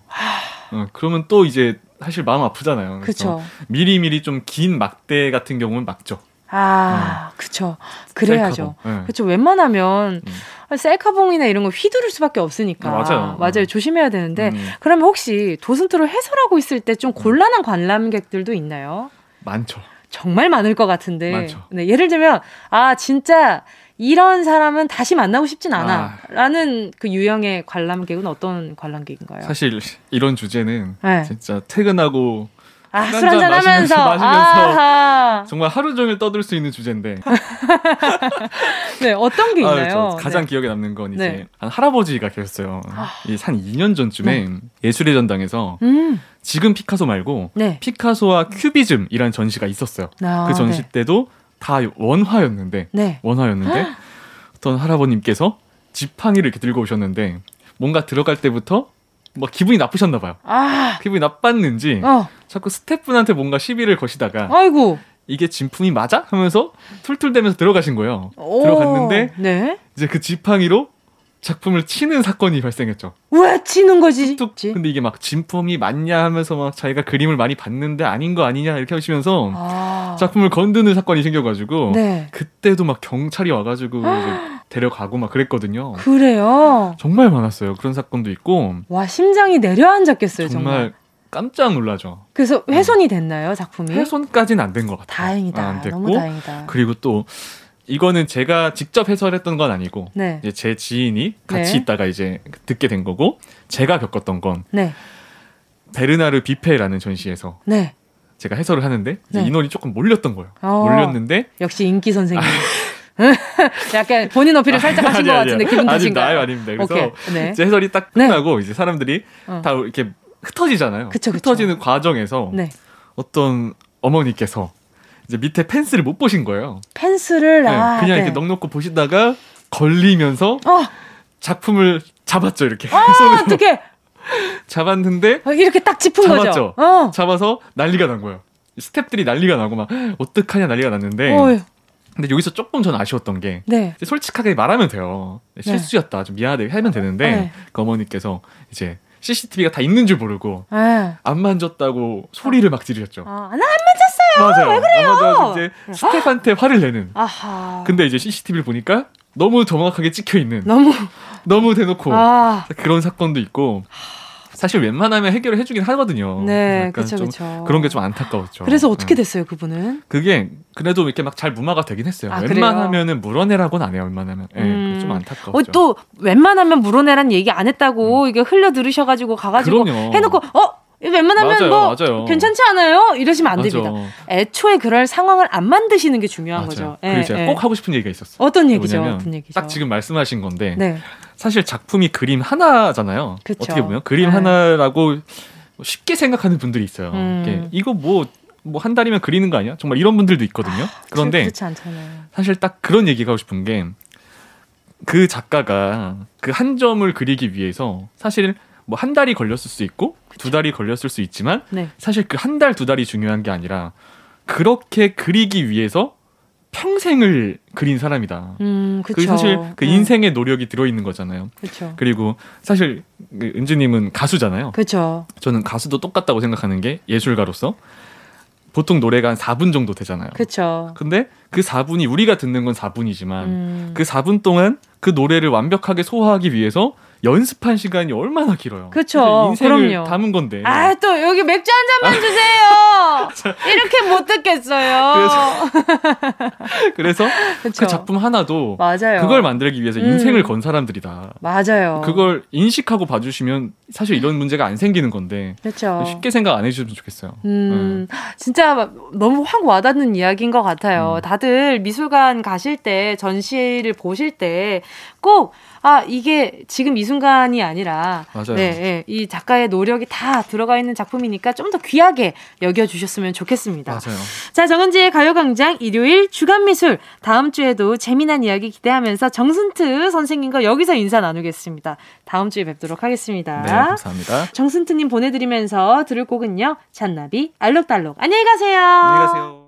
어, 그러면 또 이제 사실 마음 아프잖아요. 그쵸. 미리 미리 좀 긴 막대 같은 경우는 막죠. 아, 어. 그쵸. 그래야죠. 네. 그쵸. 웬만하면 음. 셀카봉이나 이런 거 휘두를 수밖에 없으니까. 아, 맞아요. 맞아요. 조심해야 되는데. 음. 그러면 혹시 도슨트로 해설하고 있을 때 좀 곤란한 관람객들도 있나요? 많죠. 정말 많을 것 같은데. 많죠. 네, 예를 들면, 아, 진짜 이런 사람은 다시 만나고 싶진 않아. 아. 라는 그 유형의 관람객은 어떤 관람객인가요? 사실 이런 주제는 네. 진짜 퇴근하고 아, 술 한잔 하면서 마시면서 정말 하루 종일 떠들 수 있는 주제인데. 네, 어떤 게 있나요? 아, 가장 네. 기억에 남는 건 이제 네. 한 할아버지가 계셨어요. 아. 한 2년 전쯤에 네. 예술의 전당에서 음. 지금 피카소 말고 네. 피카소와 큐비즘이라는 전시가 있었어요. 아, 그 전시 네. 때도 다 원화였는데 네. 원화였는데 어떤 할아버님께서 지팡이를 이렇게 들고 오셨는데 뭔가 들어갈 때부터 뭐 기분이 나쁘셨나 봐요. 아. 기분이 나빴는지 어. 자꾸 스태프분한테 뭔가 시비를 거시다가 아이고 이게 진품이 맞아? 하면서 툴툴대면서 들어가신 거예요. 오. 들어갔는데 네. 이제 그 지팡이로 작품을 치는 사건이 발생했죠. 왜 치는 거지? 툭. 근데 이게 막 진품이 맞냐 하면서 막 자기가 그림을 많이 봤는데 아닌 거 아니냐 이렇게 하시면서 아. 작품을 건드는 사건이 생겨가지고 네. 그때도 막 경찰이 와가지고 데려가고 막 그랬거든요. 그래요? 정말 많았어요. 그런 사건도 있고. 와 심장이 내려앉았겠어요. 정말. 정말. 깜짝 놀라죠. 그래서 훼손이 됐나요 작품이? 훼손까지는 안 된 것 같아요. 다행이다. 아, 안 됐고, 너무 다행이다. 그리고 또 이거는 제가 직접 해설했던 건 아니고 네. 이제 제 지인이 같이 네. 있다가 이제 듣게 된 거고 제가 겪었던 건 네. 베르나르 비페라는 전시에서 네. 제가 해설을 하는데 네. 인원이 조금 몰렸던 거예요. 어, 몰렸는데 역시 인기 선생님. 약간 본인 어필을 살짝 하신 아니, 것 같은데 기분 탓인가요? 아닙니다. 그래서 네. 이제 해설이 딱 끝나고 이제 사람들이 어. 다 이렇게 흩어지잖아요. 그쵸, 그쵸. 흩어지는 과정에서 어떤 어머니께서 이제 밑에 펜스를 못 보신 거예요. 펜스를 네, 아, 그냥 네. 이렇게 넉넉히 보시다가 걸리면서 어. 작품을 잡았죠 이렇게. 어, 어떻게? 잡았는데 어, 이렇게 딱 짚은 잡았죠. 거죠. 어. 잡아서 난리가 난 거예요. 스탭들이 난리가 나고 막 어떡하냐 난리가 났는데. 어휴. 근데 여기서 조금 전 아쉬웠던 게 네. 솔직하게 말하면 돼요. 네. 실수였다. 좀 미안하다 하면 되는데 네. 그 어머니께서 이제 CCTV가 다 있는 줄 모르고 네. 안 만졌다고 소리를 막 지르셨죠. 아, 나안 만졌어요. 맞아요. 왜 그래요? 안 만져서 이제 스텝한테 화를 내는. 아하. 근데 이제 CCTV를 보니까 너무 정확하게 찍혀 있는. 너무 너무 대놓고 아. 그런 사건도 있고. 사실 웬만하면 해결을 해주긴 하거든요. 네, 그렇죠, 그렇죠. 그런 게 좀 안타까웠죠. 그래서 어떻게 네. 됐어요, 그분은? 그게 그래도 이렇게 막 잘 무마가 되긴 했어요. 아, 웬만하면은 물어내라고는 안 해요, 웬만하면. 예, 음. 좀 안타까웠죠. 어, 또 웬만하면 물어내란 얘기 안 했다고 음. 이게 흘려 들으셔가지고 가가지고 그럼요. 해놓고 어 웬만하면 맞아요, 뭐 맞아요. 괜찮지 않아요? 이러시면 안 맞아. 됩니다. 애초에 그럴 상황을 안 만드시는 게 중요한 맞아요. 거죠. 그리고 예, 제가 예. 꼭 하고 싶은 얘기가 있었어요. 어떤 얘기죠? 어떤 얘기죠? 딱 지금 말씀하신 건데 네. 사실 작품이 그림 하나잖아요. 그쵸. 어떻게 보면 그림 네. 하나라고 쉽게 생각하는 분들이 있어요. 음. 이거 뭐 뭐 한 달이면 그리는 거 아니야? 정말 이런 분들도 있거든요. 아, 그런데 사실 딱 그런 얘기가 하고 싶은 게 그 작가가 그 한 점을 그리기 위해서 사실 뭐 한 달이 걸렸을 수 있고 그쵸. 두 달이 걸렸을 수 있지만 네. 사실 그 한 달 두 달이 중요한 게 아니라 그렇게 그리기 위해서 평생을 그린 사람이다. 음, 그게 사실 그 네. 인생의 노력이 들어있는 거잖아요. 그쵸. 그리고 사실 그 은주님은 가수잖아요. 그렇죠. 저는 가수도 똑같다고 생각하는 게 예술가로서 보통 노래가 한 4분 정도 되잖아요. 그렇죠. 근데 그 4분이 우리가 듣는 건 4분이지만 음. 그 4분 동안 그 노래를 완벽하게 소화하기 위해서 연습한 시간이 얼마나 길어요. 그렇죠. 인생을 그럼요. 담은 건데. 아, 또 여기 맥주 한 잔만 주세요. 이렇게 못 듣겠어요. 그래서, 그래서 그 작품 하나도 맞아요. 그걸 만들기 위해서 음. 인생을 건 사람들이다. 맞아요. 그걸 인식하고 봐주시면 사실 이런 문제가 안 생기는 건데 그렇죠. 쉽게 생각 안 해주시면 좋겠어요. 음, 네. 진짜 너무 확 와닿는 이야기인 것 같아요. 음. 다들 미술관 가실 때 전시를 보실 때 꼭 아 이게 지금 이 순간이 아니라 맞아요. 네, 네, 이 작가의 노력이 다 들어가 있는 작품이니까 좀 더 귀하게 여겨 주셨으면 좋겠습니다. 맞아요. 자 정은지의 가요광장 일요일 주간 미술 다음 주에도 재미난 이야기 기대하면서 정순트 선생님과 여기서 인사 나누겠습니다. 다음 주에 뵙도록 하겠습니다. 네 감사합니다. 정순트 님 보내 드리면서 들을 곡은요 잔나비 알록달록 안녕히 가세요. 안녕히 가세요.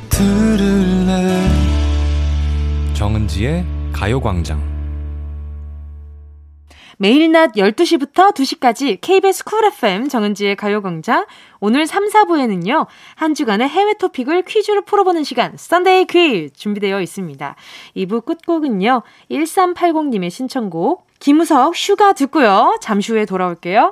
들을래 정은지의 가요광장 매일 낮 12시부터 2시까지 KBS 쿨 FM 정은지의 가요광장 오늘 3, 4부에는요. 한 주간의 해외 토픽을 퀴즈로 풀어보는 시간 Sunday 퀴즈 준비되어 있습니다. 2부 끝곡은요. 1380님의 신청곡 김우석 Sugar 듣고요. 잠시 후에 돌아올게요.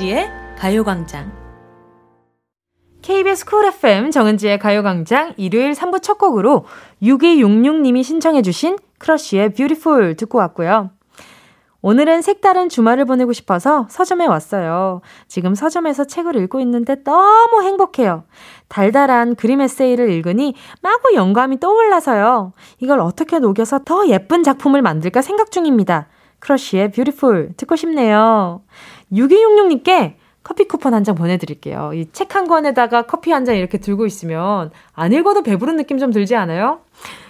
정은지의 가요광장. KBS Cool FM 정은지의 가요광장 일요일 3부 첫 곡으로 6266님이 신청해주신 Crush의 Beautiful 듣고 왔고요. 오늘은 색다른 주말을 보내고 싶어서 서점에 왔어요. 지금 서점에서 책을 읽고 있는데 너무 행복해요. 달달한 그림 에세이를 읽으니 마구 영감이 떠올라서요. 이걸 어떻게 녹여서 더 예쁜 작품을 만들까 생각 중입니다. Crush의 Beautiful 듣고 싶네요. 6266님께 커피 쿠폰 한 장 보내드릴게요. 이 책 한 권에다가 커피 한 잔 이렇게 들고 있으면 안 읽어도 배부른 느낌 좀 들지 않아요?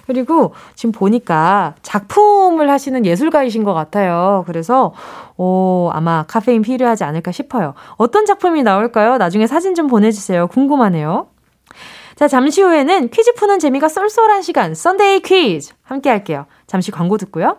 그리고 지금 보니까 작품을 하시는 예술가이신 것 같아요. 그래서, 오, 아마 카페인 필요하지 않을까 싶어요. 어떤 작품이 나올까요? 나중에 사진 좀 보내주세요. 궁금하네요. 자, 잠시 후에는 퀴즈 푸는 재미가 쏠쏠한 시간, Sunday 퀴즈 함께 할게요. 잠시 광고 듣고요.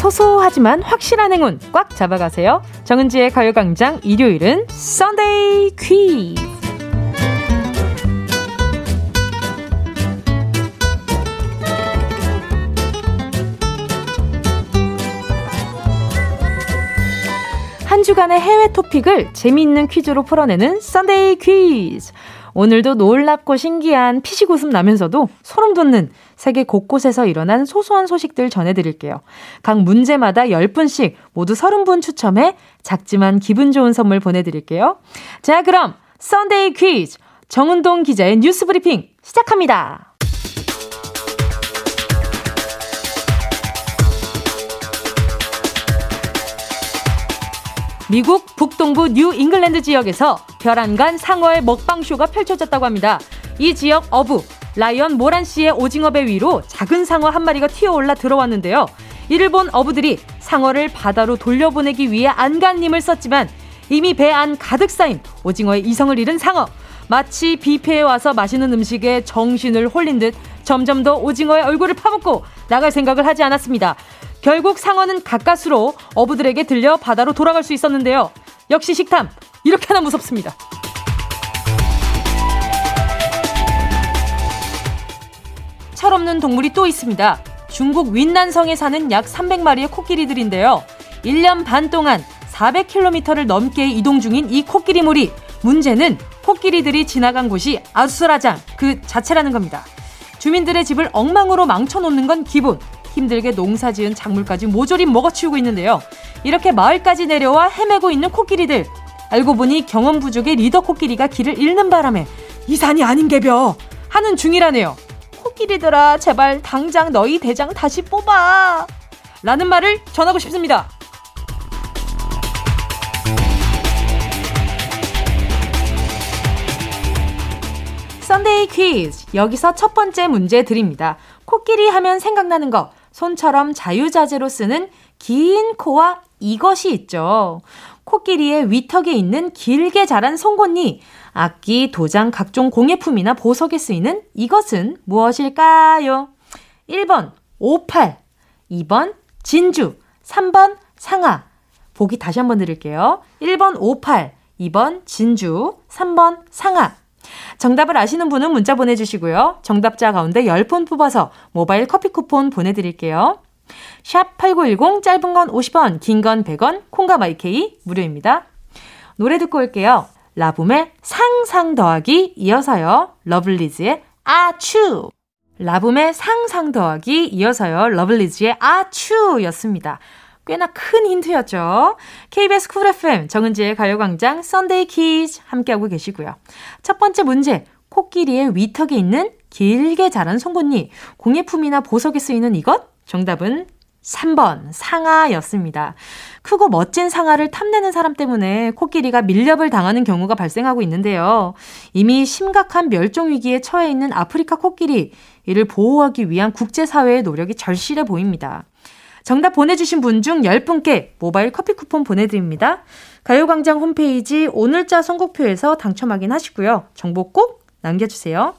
소소하지만 확실한 행운 꽉 잡아가세요. 정은지의 가요광장 일요일은 썬데이 퀴즈. 한 주간의 해외 토픽을 재미있는 퀴즈로 풀어내는 Sunday 퀴즈. 오늘도 놀랍고 신기한 피식 웃음 나면서도 소름 돋는 세계 곳곳에서 일어난 소소한 소식들 전해드릴게요. 각 문제마다 10분씩 모두 30분 추첨해 작지만 기분 좋은 선물 보내드릴게요. 자, 그럼 Sunday 퀴즈 정은동 기자의 뉴스 브리핑 시작합니다. 미국 북동부 뉴 잉글랜드 지역에서 별안간 상어의 먹방쇼가 펼쳐졌다고 합니다. 이 지역 어부 라이언 모란 씨의 오징어 배 위로 작은 상어 한 마리가 튀어올라 들어왔는데요. 이를 본 어부들이 상어를 바다로 돌려보내기 위해 안간힘을 썼지만 이미 배 안 가득 쌓인 오징어에 이성을 잃은 상어. 마치 뷔페에 와서 맛있는 음식에 정신을 홀린 듯 점점 더 오징어에 얼굴을 파묻고 나갈 생각을 하지 않았습니다. 결국 상어는 가까스로 어부들에게 들려 바다로 돌아갈 수 있었는데요. 역시 식탐 이렇게나 무섭습니다. 철없는 동물이 또 있습니다. 중국 윈난성에 사는 약 300마리의 코끼리들인데요. 1년 반 동안 400km를 넘게 이동 중인 이 코끼리 물이 문제는 코끼리들이 지나간 곳이 아수라장 그 자체라는 겁니다. 주민들의 집을 엉망으로 망쳐놓는 건 기본. 힘들게 농사 지은 작물까지 모조리 먹어치우고 있는데요. 이렇게 마을까지 내려와 헤매고 있는 코끼리들. 알고 보니 경험 부족의 리더 코끼리가 길을 잃는 바람에 이 산이 아닌 개벼 하는 중이라네요. 코끼리들아, 제발 당장 너희 대장 다시 뽑아. 라는 말을 전하고 싶습니다. Sunday 퀴즈. 여기서 첫 번째 문제 드립니다. 코끼리 하면 생각나는 거. 손처럼 자유자재로 쓰는 긴 코와 이것이 있죠. 코끼리의 위턱에 있는 길게 자란 송곳니, 악기, 도장, 각종 공예품이나 보석에 쓰이는 이것은 무엇일까요? 1번 오팔, 2번 진주, 3번 상아. 보기 다시 한번 드릴게요. 1번 오팔, 2번 진주, 3번 상아. 정답을 아시는 분은 문자 보내주시고요. 정답자 가운데 10분 뽑아서 모바일 커피 쿠폰 보내드릴게요. 샵 8910 짧은 건 50원, 긴 건 100원, 콩과 my K 무료입니다. 노래 듣고 올게요. LABOUM의 상상 더하기 이어서요. Lovelyz의 Ah-Choo. LABOUM의 상상 더하기 이어서요. Lovelyz의 Ah-Choo 였습니다. 꽤나 큰 힌트였죠. KBS Cool FM 정은지의 가요광장 Sunday 퀴즈 함께하고 계시고요. 첫 번째 문제. 코끼리의 위턱에 있는 길게 자란 송곳니, 공예품이나 보석에 쓰이는 이것? 정답은 3번 상아였습니다. 크고 멋진 상아를 탐내는 사람 때문에 코끼리가 밀렵을 당하는 경우가 발생하고 있는데요. 이미 심각한 멸종 위기에 처해 있는 아프리카 코끼리 이를 보호하기 위한 국제사회의 노력이 절실해 보입니다. 정답 보내주신 분 중 10분께 모바일 커피 쿠폰 보내드립니다. 가요광장 홈페이지 오늘자 선곡표에서 당첨 확인하시고요. 정보 꼭 남겨주세요.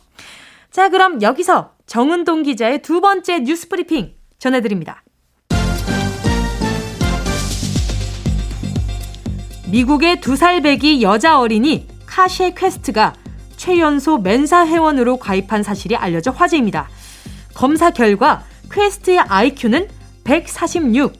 자, 그럼 여기서 정은동 기자의 두 번째 뉴스 브리핑 전해드립니다. 미국의 두 살 배기 여자 어린이 카셰 퀘스트가 최연소 멘사 회원으로 가입한 사실이 알려져 화제입니다. 검사 결과 퀘스트의 IQ는 146.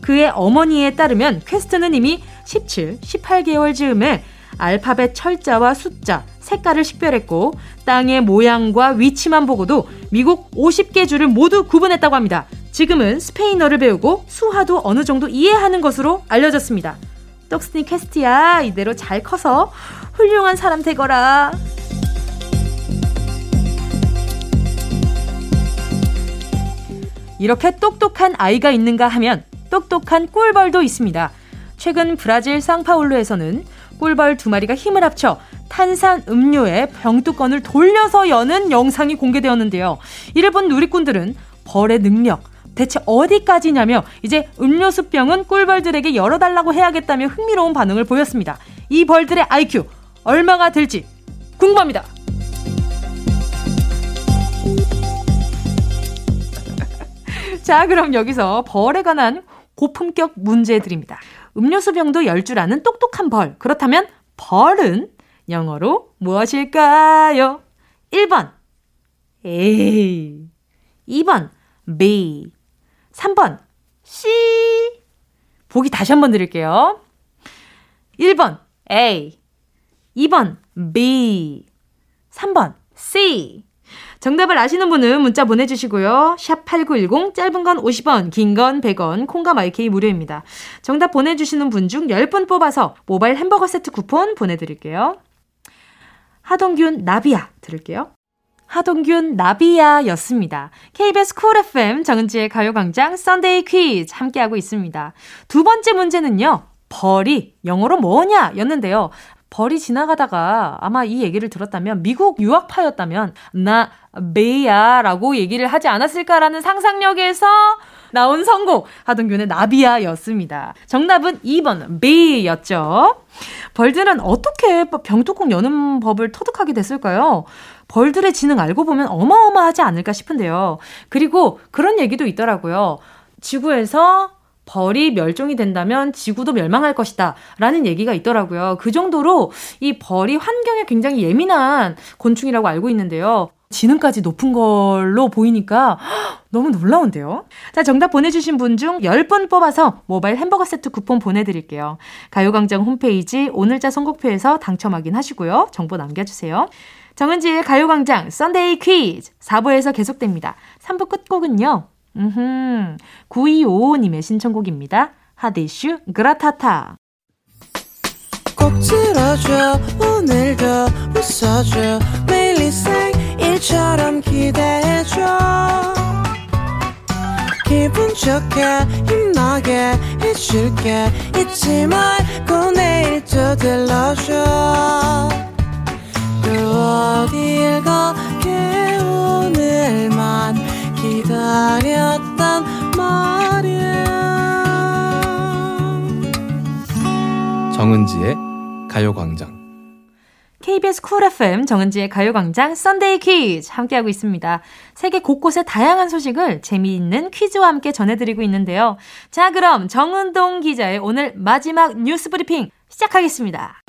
그의 어머니에 따르면 퀘스트는 이미 17, 18개월 즈음에 알파벳 철자와 숫자, 색깔을 식별했고 땅의 모양과 위치만 보고도 미국 50개 주를 모두 구분했다고 합니다. 지금은 스페인어를 배우고 수화도 어느 정도 이해하는 것으로 알려졌습니다. 똑순이 퀘스트야 이대로 잘 커서 훌륭한 사람 되거라. 이렇게 똑똑한 아이가 있는가 하면 똑똑한 꿀벌도 있습니다. 최근 브라질 상파울루에서는 꿀벌 두 마리가 힘을 합쳐 탄산 음료의 병뚜껑을 돌려서 여는 영상이 공개되었는데요. 이를 본 누리꾼들은 벌의 능력 대체 어디까지냐며 이제 음료수 병은 꿀벌들에게 열어달라고 해야겠다며 흥미로운 반응을 보였습니다. 이 벌들의 IQ 얼마가 될지 궁금합니다. 자, 그럼 여기서 벌에 관한 고품격 문제 드립니다. 음료수 병도 열 줄 아는 똑똑한 벌. 그렇다면 벌은 영어로 무엇일까요? 1번. A 2번. B. 3번. C. 보기 다시 한번 드릴게요. 1번. A. 2번. B. 3번. C 정답을 아시는 분은 문자 보내주시고요. 샵 8910, 짧은 건 50원, 긴 건 100원, 콩과 my K 무료입니다. 정답 보내주시는 분 중 10분 뽑아서 모바일 햄버거 세트 쿠폰 보내드릴게요. 하동균 나비야 들을게요. 하동균 나비야 였습니다. KBS Cool FM 정은지의 가요광장 Sunday 퀴즈 함께하고 있습니다. 두 번째 문제는요. 벌이 영어로 뭐냐 였는데요. 벌이 지나가다가 아마 이 얘기를 들었다면 미국 유학파였다면 나 베야라고 얘기를 하지 않았을까라는 상상력에서 나온 선곡 하동균의 나비야였습니다. 정답은 2번 베였죠. 벌들은 어떻게 병뚜껑 여는 법을 터득하게 됐을까요? 벌들의 지능 알고 보면 어마어마하지 않을까 싶은데요. 그리고 그런 얘기도 있더라고요. 지구에서 벌이 멸종이 된다면 지구도 멸망할 것이다. 라는 얘기가 있더라고요. 그 정도로 이 벌이 환경에 굉장히 예민한 곤충이라고 알고 있는데요. 지능까지 높은 걸로 보이니까 너무 놀라운데요. 자, 정답 보내주신 분 중 10분 뽑아서 모바일 햄버거 세트 쿠폰 보내드릴게요. 가요광장 홈페이지 오늘자 선곡표에서 당첨 확인하시고요. 정보 남겨주세요. 정은지의 가요광장 Sunday 퀴즈 4부에서 계속됩니다. 3부 끝곡은요. 음흠. 9255님의 신청곡입니다. 하디슈 그라타타. 꼭 들어줘 오늘도 웃어줘 매일 일처럼 기대해줘 기분 좋게 힘나게 해줄게 잊지 말고 내일 또 들러줘 또 어딜 가게 오늘만 기다렸단 말이야. 정은지의 가요광장. KBS Cool FM 정은지의 가요광장 Sunday 퀴즈 함께하고 있습니다. 세계 곳곳의 다양한 소식을 재미있는 퀴즈와 함께 전해드리고 있는데요. 자, 그럼 정은동 기자의 오늘 마지막 뉴스 브리핑 시작하겠습니다.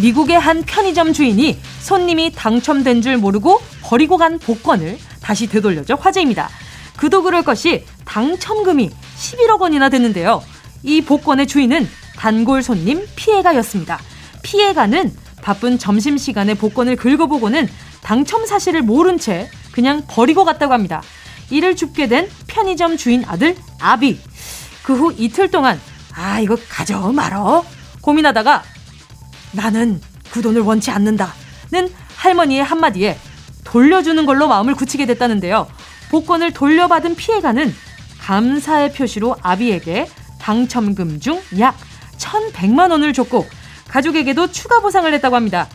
미국의 한 편의점 주인이 손님이 당첨된 줄 모르고 버리고 간 복권을 다시 되돌려줘 화제입니다. 그도 그럴 것이 당첨금이 11억 원이나 됐는데요. 이 복권의 주인은 단골 손님 피해가였습니다. 피해가는 바쁜 점심시간에 복권을 긁어보고는 당첨 사실을 모른 채 그냥 버리고 갔다고 합니다. 이를 줍게 된 편의점 주인 아들 아비. 그 후 이틀 동안 아 이거 가져 말어 고민하다가 나는 그 돈을 원치 않는다. 는 할머니의 한마디에 돌려주는 걸로 마음을 굳히게 됐다는데요. 복권을 돌려받은 피해가는 감사의 표시로 아비에게 당첨금 중 약 1,100만 원을 줬고 가족에게도 추가 보상을 했다고 합니다.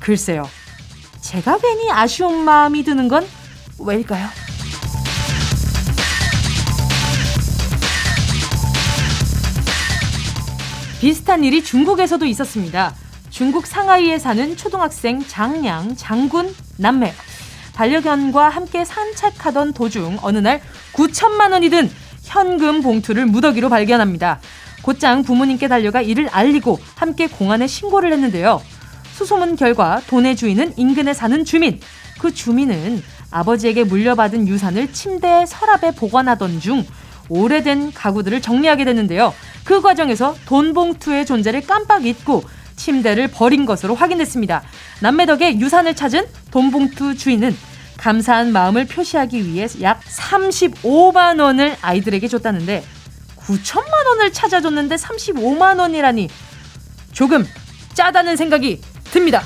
글쎄요. 제가 괜히 아쉬운 마음이 드는 건 왜일까요? 비슷한 일이 중국에서도 있었습니다. 중국 상하이에 사는 초등학생 장량, 장군, 남매. 반려견과 함께 산책하던 도중 어느 날 9천만 원이 든 현금 봉투를 무더기로 발견합니다. 곧장 부모님께 달려가 이를 알리고 함께 공안에 신고를 했는데요. 수소문 결과 돈의 주인은 인근에 사는 주민. 그 주민은 아버지에게 물려받은 유산을 침대 서랍에 보관하던 중 오래된 가구들을 정리하게 됐는데요. 그 과정에서 돈 봉투의 존재를 깜빡 잊고 침대를 버린 것으로 확인됐습니다. 남매 덕에 유산을 찾은 돈봉투 주인은 감사한 마음을 표시하기 위해 약 35만 원을 아이들에게 줬다는데 9천만 원을 찾아줬는데 35만 원이라니 조금 짜다는 생각이 듭니다.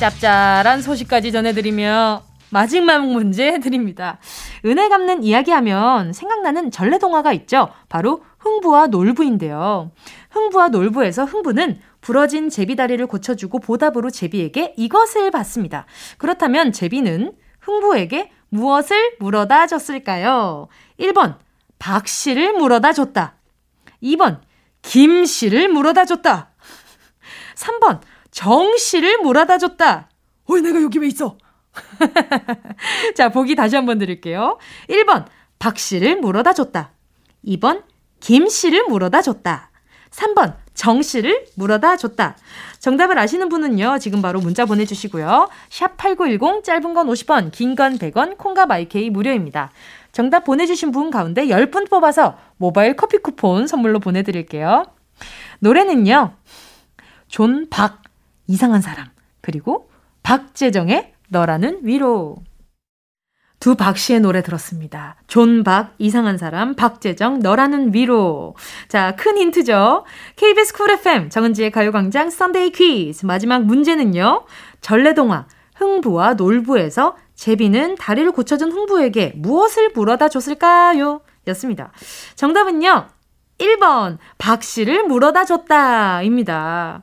짭짤한 소식까지 전해드리며 마지막 문제 드립니다. 은혜 갚는 이야기 하면 생각나는 전래동화가 있죠. 바로 흥부와 놀부인데요. 흥부와 놀부에서 흥부는 부러진 제비다리를 고쳐주고 보답으로 제비에게 이것을 받습니다. 그렇다면 제비는 흥부에게 무엇을 물어다 줬을까요? 1번, 박 씨를 물어다 줬다. 2번, 김 씨를 물어다 줬다. 3번, 정씨를 물어다 줬다. 왜 내가 여기 왜 있어? 자, 보기 다시 한번 드릴게요. 1번, 박 씨를 물어다 줬다. 2번, 김 씨를 물어다 줬다. 3번, 정 씨를 물어다 줬다. 정답을 아시는 분은요, 지금 바로 문자 보내주시고요. 샵 8910, 짧은 건 50원, 긴 건 100원, 콩과 마이케이 무료입니다. 정답 보내주신 분 가운데 10분 뽑아서 모바일 커피 쿠폰 선물로 보내드릴게요. 노래는요, 존, 박, 이상한 사람, 그리고 박재정의 너라는 위로. 두 박씨의 노래 들었습니다. 존 박, 이상한 사람, 박재정, 너라는 위로. 자, 큰 힌트죠. KBS Cool FM, 정은지의 가요광장 Sunday 퀴즈. 마지막 문제는요. 전래동화, 흥부와 놀부에서 제비는 다리를 고쳐준 흥부에게 무엇을 물어다 줬을까요? 였습니다. 정답은요. 1번, 박씨를 물어다 줬다. 입니다.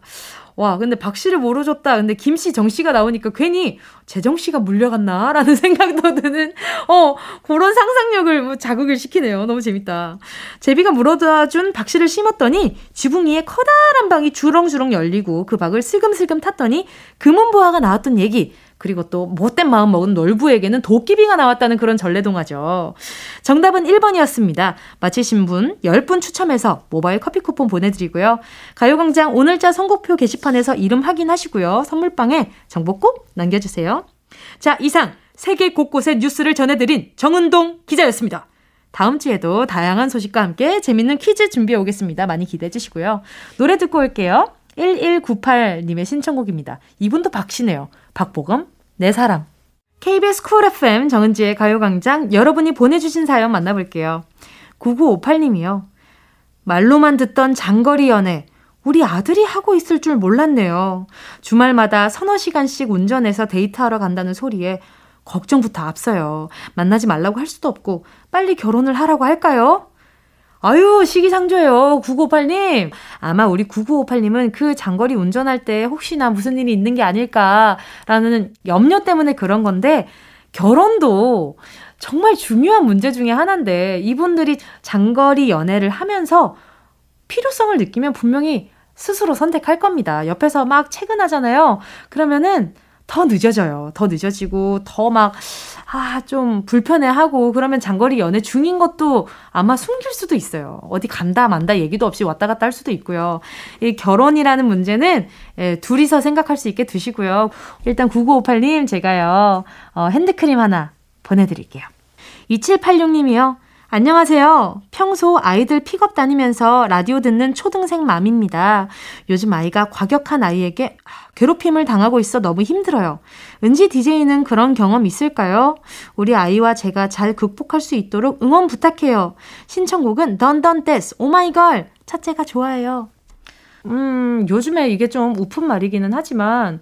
와, 근데 박 씨를 모르줬다. 근데 김 씨, 정 씨가 나오니까 괜히 재정 씨가 물려갔나? 라는 생각도 드는, 어, 그런 상상력을 뭐 자극을 시키네요. 너무 재밌다. 제비가 물어다 준 박 씨를 심었더니 지붕 위에 커다란 방이 주렁주렁 열리고 그 박을 슬금슬금 탔더니 금은보화가 나왔던 얘기. 그리고 또 못된 마음 먹은 놀부에게는 도끼비가 나왔다는 그런 전래동화죠. 정답은 1번이었습니다. 맞히신 분 10분 추첨해서 모바일 커피 쿠폰 보내드리고요. 가요광장 오늘자 선곡표 게시판에서 이름 확인하시고요. 선물방에 정보 꼭 남겨주세요. 자, 이상 세계 곳곳의 뉴스를 전해드린 정은동 기자였습니다. 다음 주에도 다양한 소식과 함께 재밌는 퀴즈 준비해 오겠습니다. 많이 기대해 주시고요. 노래 듣고 올게요. 1198님의 신청곡입니다. 이분도 박씨네요. 박보검, 내 사랑. KBS Cool FM 정은지의 가요광장 여러분이 보내주신 사연 만나볼게요. 9958님이요. 말로만 듣던 장거리 연애. 우리 아들이 하고 있을 줄 몰랐네요. 주말마다 서너 시간씩 운전해서 데이트하러 간다는 소리에 걱정부터 앞서요. 만나지 말라고 할 수도 없고 빨리 결혼을 하라고 할까요? 아유, 시기상조예요. 9958님. 아마 우리 9958님은 그 장거리 운전할 때 혹시나 무슨 일이 있는 게 아닐까라는 염려 때문에 그런 건데, 결혼도 정말 중요한 문제 중에 하나인데, 이분들이 장거리 연애를 하면서 필요성을 느끼면 분명히 스스로 선택할 겁니다. 옆에서 막 퇴근하잖아요. 그러면은 더 늦어져요. 더 늦어지고, 더 막, 아, 좀 불편해하고 그러면 장거리 연애 중인 것도 아마 숨길 수도 있어요. 어디 간다 만다 얘기도 없이 왔다 갔다 할 수도 있고요. 이 결혼이라는 문제는 예, 둘이서 생각할 수 있게 두시고요. 일단 9958님 제가요, 어, 핸드크림 하나 보내드릴게요. 2786님이요. 안녕하세요. 평소 아이들 픽업 다니면서 라디오 듣는 초등생 맘입니다. 요즘 아이가 과격한 아이에게 괴롭힘을 당하고 있어 너무 힘들어요. 은지 DJ는 그런 경험 있을까요? 우리 아이와 제가 잘 극복할 수 있도록 응원 부탁해요. 신청곡은 Dun Dun Dance 오마이걸 첫째가 좋아해요. 음, 요즘에 이게 좀 우픈 말이기는 하지만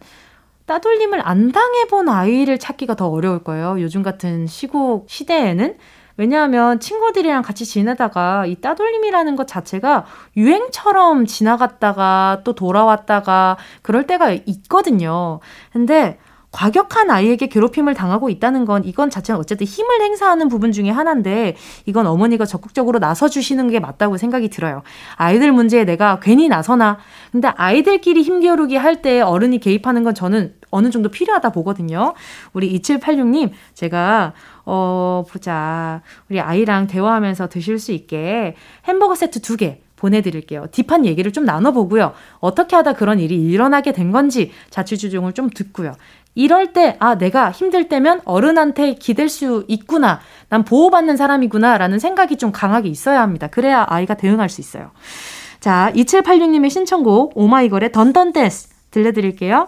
따돌림을 안 당해본 아이를 찾기가 더 어려울 거예요. 요즘 같은 시국 시대에는 왜냐하면 친구들이랑 같이 지내다가 이 따돌림이라는 것 자체가 유행처럼 지나갔다가 또 돌아왔다가 그럴 때가 있거든요. 근데 과격한 아이에게 괴롭힘을 당하고 있다는 건 이건 자체는 어쨌든 힘을 행사하는 부분 중에 하나인데 이건 어머니가 적극적으로 나서 주시는 게 맞다고 생각이 들어요. 아이들 문제에 내가 괜히 나서나. 근데 아이들끼리 힘겨루기 할 때 어른이 개입하는 건 저는 어느 정도 필요하다 보거든요. 우리 2786님, 제가 어, 보자. 우리 아이랑 대화하면서 드실 수 있게 햄버거 세트 두 개 보내드릴게요. 딥한 얘기를 좀 나눠보고요. 어떻게 하다 그런 일이 일어나게 된 건지 자취주종을 좀 듣고요. 이럴 때, 아, 내가 힘들 때면 어른한테 기댈 수 있구나. 난 보호받는 사람이구나. 라는 생각이 좀 강하게 있어야 합니다. 그래야 아이가 대응할 수 있어요. 자, 2786님의 신청곡, 오마이걸의 Dun Dun Dance 들려드릴게요.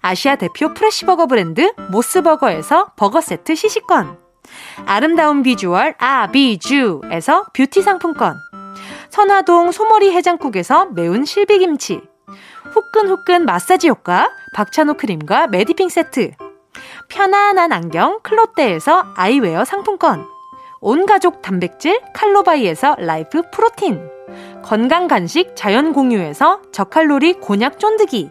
아시아 대표 fresh버거 브랜드 모스버거에서 버거 세트 시식권. 아름다운 비주얼 아비주에서 뷰티 상품권. 선화동 소머리 해장국에서 매운 실비김치. 후끈후끈 마사지 효과 박찬호 크림과 메디핑 세트 편안한 안경 클로떼에서 아이웨어 상품권 온가족 단백질 칼로바이에서 life protein 건강 간식 자연 공유에서 저칼로리 곤약 쫀득이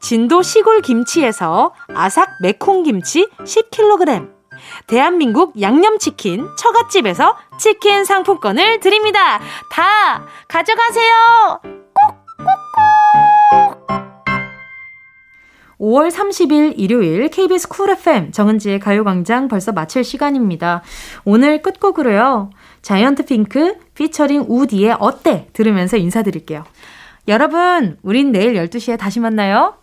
진도 시골 김치에서 아삭 매콩 김치 10kg 대한민국 양념치킨 처갓집에서 치킨 상품권을 드립니다. 다 가져가세요. 꼭꼭꼭 5월 30일 일요일 KBS Cool FM 정은지의 가요광장 벌써 마칠 시간입니다. 오늘 끝곡으로요. 자이언트 핑크 피처링 우디의 어때 들으면서 인사드릴게요. 여러분, 우린 내일 12시에 다시 만나요.